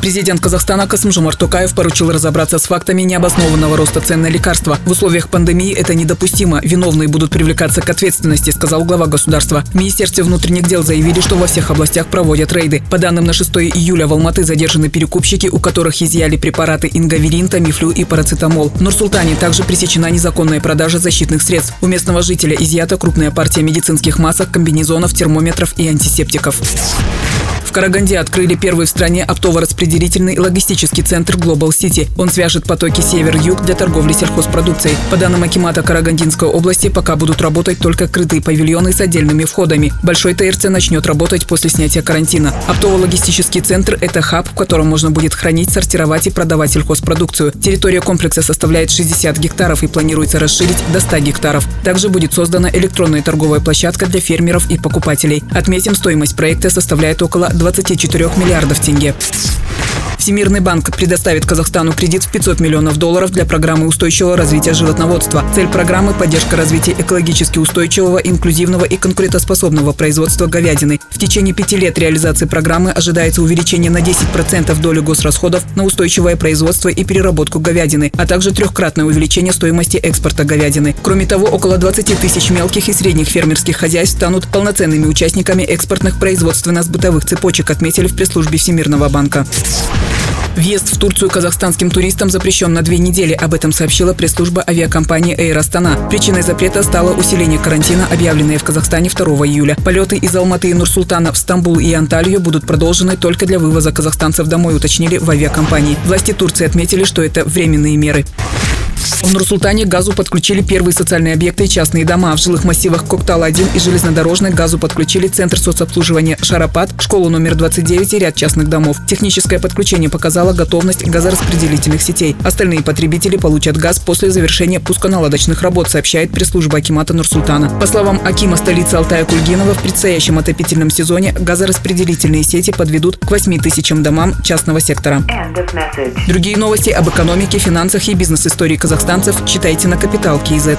Президент Казахстана Касымжумар Токаев поручил разобраться с фактами необоснованного роста цен на лекарства. В условиях пандемии это недопустимо. Виновные будут привлекаться к ответственности, сказал глава государства. В Министерстве внутренних дел заявили, что во всех областях проводят рейды. По данным на 6 июля в Алматы задержаны перекупщики, у которых изъяли препараты ингаверин, тамифлю и парацетамол. В Нур-Султане также пресечена незаконная продажа защитных средств. У местного жителя изъята крупная партия медицинских масок, комбинезонов, термометров и антисептиков. Караганде открыли первый в стране оптово-распределительный логистический центр Global City. Он свяжет потоки север-юг для торговли сельхозпродукцией. По данным Акимата Карагандинской области, пока будут работать только крытые павильоны с отдельными входами. Большой ТРЦ начнет работать после снятия карантина. Оптово-логистический центр – это хаб, в котором можно будет хранить, сортировать и продавать сельхозпродукцию. Территория комплекса составляет 60 гектаров и планируется расширить до 100 гектаров. Также будет создана электронная торговая площадка для фермеров и покупателей. Отметим, стоимость проекта составляет около 20 24 миллиардов тенге. Всемирный банк предоставит Казахстану кредит в 500 миллионов долларов для программы устойчивого развития животноводства. Цель программы – поддержка развития экологически устойчивого, инклюзивного и конкурентоспособного производства говядины. В течение пяти лет реализации программы ожидается увеличение на 10% доли госрасходов на устойчивое производство и переработку говядины, а также трехкратное увеличение стоимости экспорта говядины. Кроме того, около 20 тысяч мелких и средних фермерских хозяйств станут полноценными участниками экспортных производственно-сбытовых цепочек, отметили в пресс-службе Всемирного банка. Въезд в Турцию казахстанским туристам запрещен на две недели. Об этом сообщила пресс-служба авиакомпании Air Astana. Причиной запрета стало усиление карантина, объявленное в Казахстане 2 июля. Полеты из Алматы и Нур-Султана в Стамбул и Анталию будут продолжены только для вывоза казахстанцев домой, уточнили в авиакомпании. Власти Турции отметили, что это временные меры. В Нур-Султане газу подключили первые социальные объекты и частные дома. В жилых массивах Коктал-1 и железнодорожной газу подключили Центр соцобслуживания «Шарапат», школу номер 29 и ряд частных домов. Техническое подключение показало готовность газораспределительных сетей. Остальные потребители получат газ после завершения пусконаладочных работ, сообщает пресс-служба Акимата Нур-Султана. По словам Акима столицы Алтая Кульгинова, в предстоящем отопительном сезоне газораспределительные сети подведут к 8 тысячам домам частного сектора. Другие новости об экономике, финансах и бизнес-истории казахстанцев читайте на Капитал Киезет.